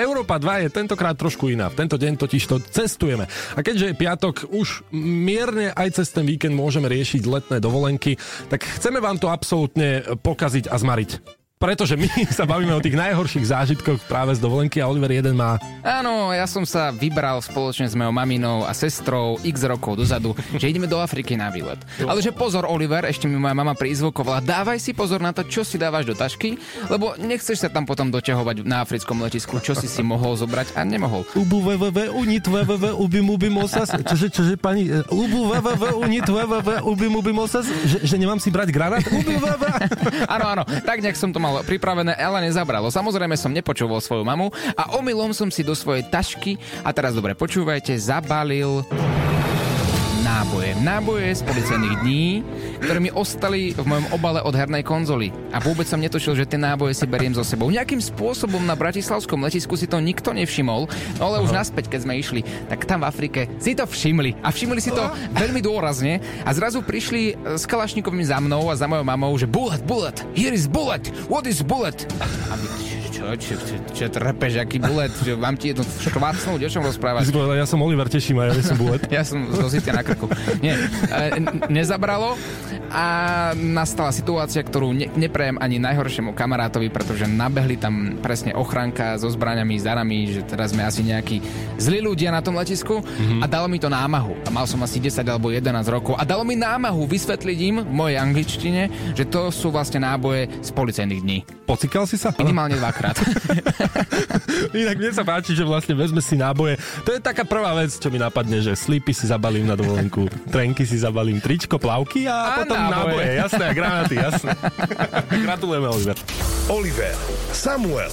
Európa 2 je tentokrát trošku iná. V tento deň totiž to cestujeme. A keďže je piatok, už mierne aj cez ten víkend môžeme riešiť letné dovolenky, tak chceme vám to absolútne pokaziť a zmariť pretože my sa bavíme o tých najhorších zážitkoch práve z dovolenky a Oliver jeden má. Áno, ja som sa vybral spoločne s mojou maminou a sestrou x rokov dozadu, že ideme do Afriky na výlet. Ale že pozor, Oliver, ešte mi moja mama prizvukovala, dávaj si pozor na to, čo si dávaš do tašky, lebo nechceš sa tam potom doťahovať na africkom letisku, čo si si mohol zobrať a nemohol. Ubu www unit www ubim ubim osas. Čože, čože pani, e, ubu www unit www ubim ubim osas, že, že nemám si brať granát? Ubu www. Áno, áno, tak nejak som to mal mal pripravené, ale nezabralo. Samozrejme som nepočúval svoju mamu a omylom som si do svojej tašky, a teraz dobre počúvajte, zabalil náboje. Náboje z policajných dní, ktoré mi ostali v mojom obale od hernej konzoly. A vôbec som netušil, že tie náboje si beriem so sebou. Nejakým spôsobom na bratislavskom letisku si to nikto nevšimol, no ale už naspäť, keď sme išli, tak tam v Afrike si to všimli. A všimli si to veľmi dôrazne. A zrazu prišli s Kalašnikovým za mnou a za mojou mamou, že bullet, bullet, here is bullet, what is bullet? A my, čo, čo, čo, čo trpeš, aký bulet, že mám ti jednu škvácnúť, o čom rozprávať. Ja som Oliver, teším a ja som bulet. ja som z na krku. Nie, nezabralo a nastala situácia, ktorú ne, neprejem ani najhoršiemu kamarátovi, pretože nabehli tam presne ochranka so zbraniami, zarami, že teraz sme asi nejakí zlí ľudia na tom letisku mm-hmm. a dalo mi to námahu. A mal som asi 10 alebo 11 rokov a dalo mi námahu vysvetliť im v mojej angličtine, že to sú vlastne náboje z policajných dní. Pocikal si sa? Minimálne dvakrát rád. Inak mne sa páči, že vlastne vezme si náboje. To je taká prvá vec, čo mi napadne, že slipy si zabalím na dovolenku, trenky si zabalím, tričko, plavky a, a potom náboje. náboje. Jasné, granáty, jasné. Gratulujeme, Oliver. Oliver, Samuel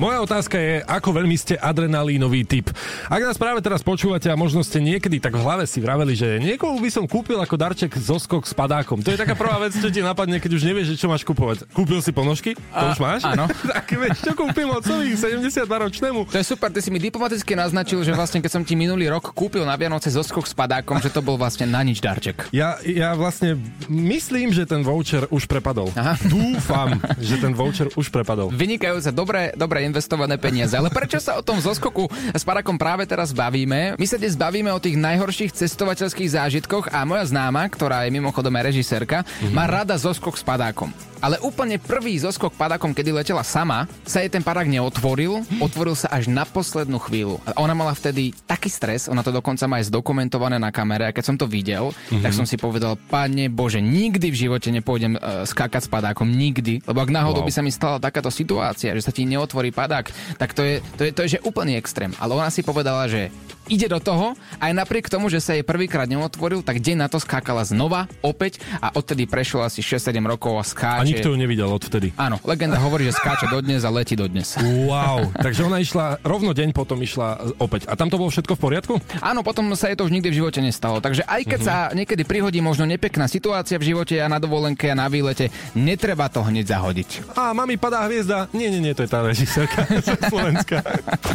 Moja otázka je, ako veľmi ste adrenalínový typ. Ak nás práve teraz počúvate a možno ste niekedy tak v hlave si vraveli, že niekoho by som kúpil ako darček zoskok s padákom. To je taká prvá vec, čo ti napadne, keď už nevieš, čo máš kupovať. Kúpil si ponožky? To už máš? Áno. tak vieš, čo kúpim celých 72 ročnému. To je super, ty si mi diplomaticky naznačil, že vlastne keď som ti minulý rok kúpil na Vianoce zoskok s padákom, že to bol vlastne na nič darček. Ja, ja vlastne myslím, že ten voucher už prepadol. Aha. Dúfam, že ten voucher už prepadol. Vynikajúce, dobré, dobré investované peniaze. Ale prečo sa o tom zoskoku s Parakom práve teraz bavíme? My sa dnes bavíme o tých najhorších cestovateľských zážitkoch a moja známa, ktorá je mimochodom aj režisérka, mm-hmm. má rada zoskok s padákom. Ale úplne prvý zoskok padákom, kedy letela sama, sa jej ten padák neotvoril, otvoril sa až na poslednú chvíľu. A ona mala vtedy taký stres, ona to dokonca má aj zdokumentované na kamere a keď som to videl, mm-hmm. tak som si povedal, pane Bože, nikdy v živote nepôjdem uh, skákať s padákom, nikdy. Lebo ak náhodou wow. by sa mi stala takáto situácia, že sa ti neotvorí padák, tak to je, to je, to je že úplný extrém. Ale ona si povedala, že ide do toho, aj napriek tomu, že sa jej prvýkrát neotvoril, tak deň na to skákala znova, opäť a odtedy prešlo asi 6-7 rokov a skáče. A nikto ju nevidel odvtedy. Áno, legenda hovorí, že skáče dodnes a letí dodnes. Wow, takže ona išla, rovno deň potom išla opäť. A tam to bolo všetko v poriadku? Áno, potom sa jej to už nikdy v živote nestalo. Takže aj keď uh-huh. sa niekedy prihodí možno nepekná situácia v živote a na dovolenke a na výlete, netreba to hneď zahodiť. A mami padá hviezda. Nie, nie, nie, to je tá režisérka Slovenska.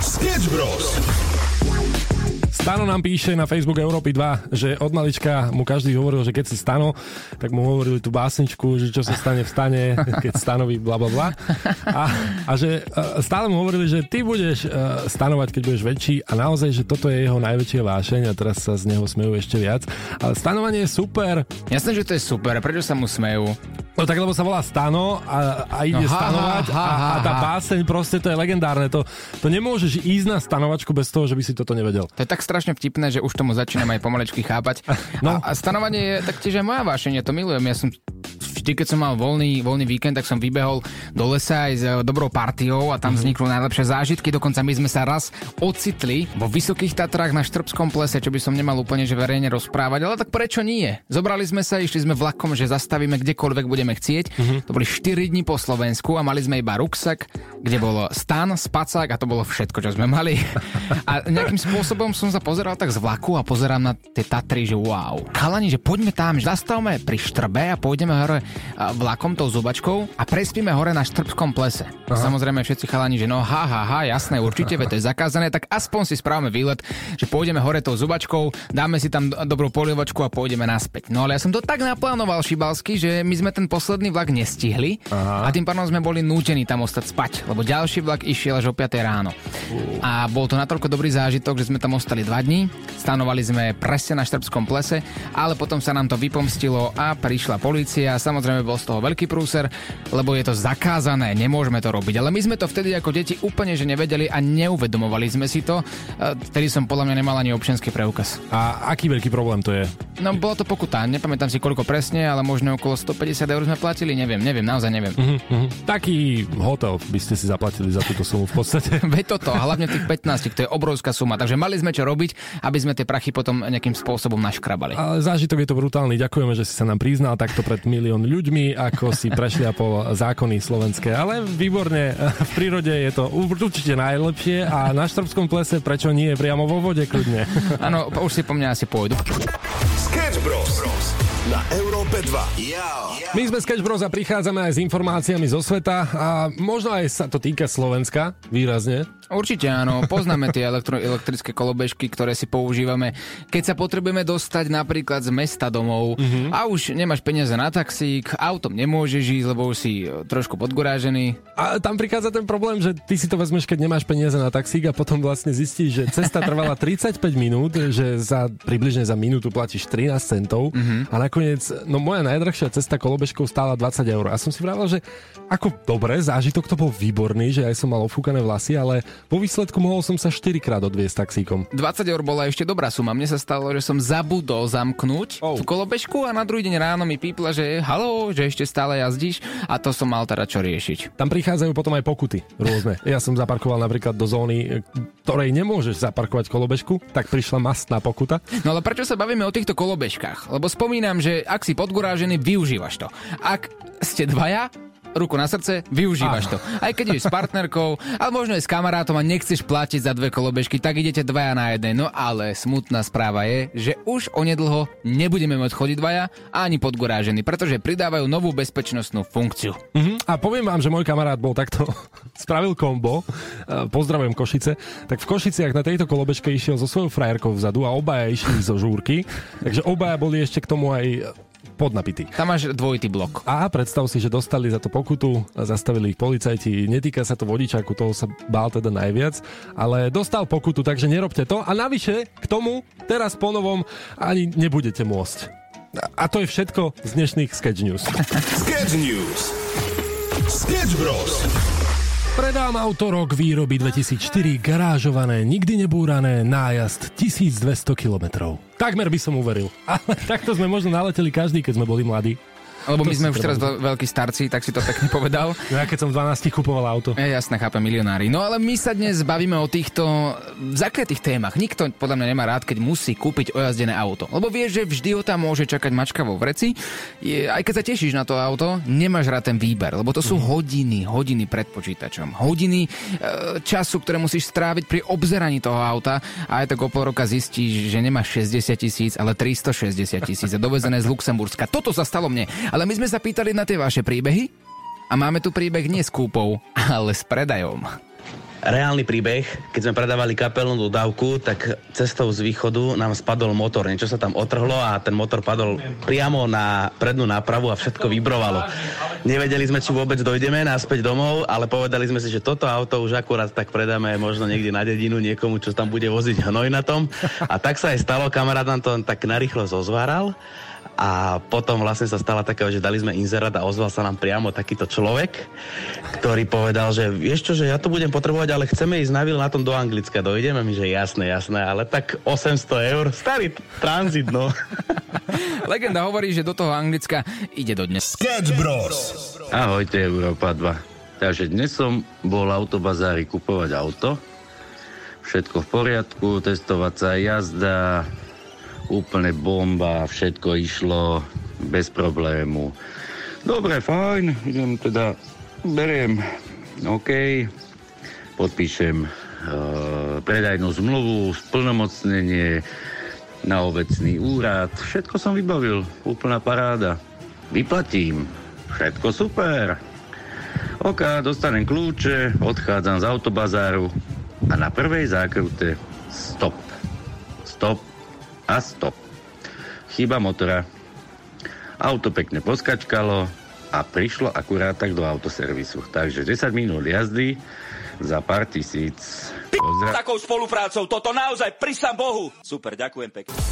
Sketch Bros. Stano nám píše na Facebook Európy 2, že od malička mu každý hovoril, že keď si Stano, tak mu hovorili tú básničku, že čo sa stane v stane, keď stanoví bla bla bla. A, a že uh, stále mu hovorili, že ty budeš uh, stanovať, keď budeš väčší a naozaj, že toto je jeho najväčšia vášeň a teraz sa z neho smejú ešte viac. Ale stanovanie je super. Jasné, že to je super. Prečo sa mu smejú? No tak lebo sa volá Stano a, a ide no, ha, stanovať ha, ha, a, a tá báseň proste to je legendárne. To, to nemôžeš ísť na stanovačku bez toho, že by si toto nevedel. To je tak strašne vtipné, že už tomu začínam aj pomalečky chápať. No. A, a stanovanie je taktiež aj moja vášenie, to milujem. Ja som vždy, keď som mal voľný, voľný víkend, tak som vybehol do lesa aj s e, dobrou partiou a tam mm-hmm. vzniknú najlepšie zážitky. Dokonca my sme sa raz ocitli vo Vysokých Tatrách na Štrbskom plese, čo by som nemal úplne že verejne rozprávať, ale tak prečo nie? Zobrali sme sa, išli sme vlakom, že zastavíme kdekoľvek budeme chcieť. Mm-hmm. To boli 4 dní po Slovensku a mali sme iba ruksak, kde bolo stan, spacák a to bolo všetko, čo sme mali. A nejakým spôsobom som sa pozeral tak z vlaku a pozerám na tie Tatry, že wow. Kalani, že poďme tam, že zastavme pri Štrbe a pôjdeme hore vlakom, tou zubačkou a prespíme hore na Štrbskom plese. Aha. Samozrejme všetci chalani, že no ha, ha, ha, jasné, určite, to je zakázané, tak aspoň si správame výlet, že pôjdeme hore tou zubačkou, dáme si tam dobrú polievočku a pôjdeme naspäť. No ale ja som to tak naplánoval šibalsky, že my sme ten posledný vlak nestihli Aha. a tým pádom sme boli nútení tam ostať spať, lebo ďalší vlak išiel až o 5 ráno. Uh. A bol to natoľko dobrý zážitok, že sme tam ostali dva dní, stanovali sme presne na Štrbskom plese, ale potom sa nám to vypomstilo a prišla policia. Samozrejme bol z toho veľký prúser, lebo je to zakázané, nemôžeme to robiť. Ale my sme to vtedy ako deti úplne že nevedeli a neuvedomovali sme si to. Vtedy som podľa mňa nemal ani občianský preukaz. A aký veľký problém to je? No bolo to pokuta, nepamätám si koľko presne, ale možno okolo 150 eur sme platili, neviem, neviem, naozaj neviem. Uh-huh, uh-huh. Taký hotel by ste si zaplatili za túto sumu v podstate. Veď toto, hlavne tých 15, to je obrovská suma, takže mali sme čo robiť, aby sme tie prachy potom nejakým spôsobom naškrabali. Ale zážitok je to brutálny, ďakujeme, že si sa nám priznal takto pred milión ľuďmi, ako si po zákony slovenské, ale výborne, v prírode je to určite najlepšie a na Štrbskom plese prečo nie priamo vo vode kľudne. Áno, už si po mňa asi pôjdu. Sketch Bros. na Európe 2. My sme Sketch Bros a prichádzame aj s informáciami zo sveta a možno aj sa to týka Slovenska výrazne. Určite áno, poznáme tie elektro- elektrické kolobežky, ktoré si používame, keď sa potrebujeme dostať napríklad z mesta domov mm-hmm. a už nemáš peniaze na taxík, autom nemôžeš ísť, lebo už si e, trošku podgorážený. A tam prichádza ten problém, že ty si to vezmeš, keď nemáš peniaze na taxík a potom vlastne zistíš, že cesta trvala 35 minút, že za približne za minútu platíš 13 centov mm-hmm. a nakoniec, no moja najdrahšia cesta kolobežkou stála 20 eur. A som si vravel, že ako dobre, zážitok to bol výborný, že aj som mal ofúkané vlasy, ale po výsledku mohol som sa 4 krát odviesť taxíkom. 20 eur bola ešte dobrá suma. Mne sa stalo, že som zabudol zamknúť oh. tú kolobežku a na druhý deň ráno mi pípla, že halo, že ešte stále jazdíš a to som mal teda čo riešiť. Tam prichádzajú potom aj pokuty rôzne. Ja som zaparkoval napríklad do zóny, ktorej nemôžeš zaparkovať kolobežku, tak prišla mastná pokuta. No ale prečo sa bavíme o týchto kolobežkách? Lebo spomínam, že ak si podgurážený, využívaš to. Ak ste dvaja, ruku na srdce, využívaš to. Aj keď ideš s partnerkou, ale možno aj s kamarátom a nechceš platiť za dve kolobežky, tak idete dvaja na jednej. No ale smutná správa je, že už onedlho nebudeme môcť chodiť dvaja ani podgorážení, pretože pridávajú novú bezpečnostnú funkciu. Uh-huh. A poviem vám, že môj kamarát bol takto, spravil kombo, pozdravujem Košice, tak v Košiciach na tejto kolobežke išiel so svojou frajerkou vzadu a obaja išli zo žúrky, takže obaja boli ešte k tomu aj podnapitý. Tam máš dvojitý blok. A predstav si, že dostali za to pokutu, zastavili ich policajti. Netýka sa to vodičáku, toho sa bál teda najviac, ale dostal pokutu, takže nerobte to. A navyše k tomu teraz ponovom ani nebudete môcť. A to je všetko z dnešných Sketch News. Sketch News. Sketch Bros. Predám auto rok výroby 2004, garážované, nikdy nebúrané, nájazd 1200 km. Takmer by som uveril. Ale takto sme možno naleteli každý, keď sme boli mladí. Lebo my sme už teraz veľkí starci, tak si to pekne povedal. No ja keď som v 12 kupoval auto. Ja jasne, chápem, milionári. No ale my sa dnes bavíme o týchto zakrytých témach. Nikto podľa mňa nemá rád, keď musí kúpiť ojazdené auto. Lebo vieš, že vždy ho tam môže čakať mačka vo vreci. Je, aj keď sa tešíš na to auto, nemáš rád ten výber, lebo to sú mm. hodiny, hodiny pred počítačom. Hodiny e, času, ktoré musíš stráviť pri obzeraní toho auta a aj tak o pol roka zistíš, že nemáš 60 tisíc, ale 360 tisíc a dovezené z Luxemburska. Toto sa stalo mne. Ale my sme sa pýtali na tie vaše príbehy a máme tu príbeh nie s kúpou, ale s predajom. Reálny príbeh, keď sme predávali kapelnú dodávku, tak cestou z východu nám spadol motor. Niečo sa tam otrhlo a ten motor padol priamo na prednú nápravu a všetko vybrovalo. Nevedeli sme, či vôbec dojdeme naspäť domov, ale povedali sme si, že toto auto už akurát tak predáme možno niekde na dedinu niekomu, čo tam bude voziť hnoj na tom. A tak sa aj stalo, kamarát nám to tak narýchlo zozváral a potom vlastne sa stala taká, že dali sme inzerát a ozval sa nám priamo takýto človek, ktorý povedal, že vieš čo, že ja to budem potrebovať, ale chceme ísť na na tom do Anglicka. Dojdeme mi, že jasné, jasné, ale tak 800 eur, starý tranzit, no. Legenda hovorí, že do toho Anglicka ide do dnes. Sketch Bros. Ahojte, Európa 2. Takže dnes som bol autobazári kupovať auto. Všetko v poriadku, testovať sa jazda, úplne bomba, všetko išlo bez problému. Dobre, fajn, idem teda, beriem, OK, podpíšem uh, predajnú zmluvu, splnomocnenie na obecný úrad, všetko som vybavil, úplná paráda. Vyplatím všetko super. OK, dostanem kľúče, odchádzam z autobazáru a na prvej zákrute stop. Stop a stop. Chyba motora. Auto pekne poskačkalo a prišlo akurát tak do autoservisu. Takže 10 minút jazdy za pár tisíc. Pozdrav. Takou spoluprácou, toto naozaj prisám Bohu. Super, ďakujem pekne.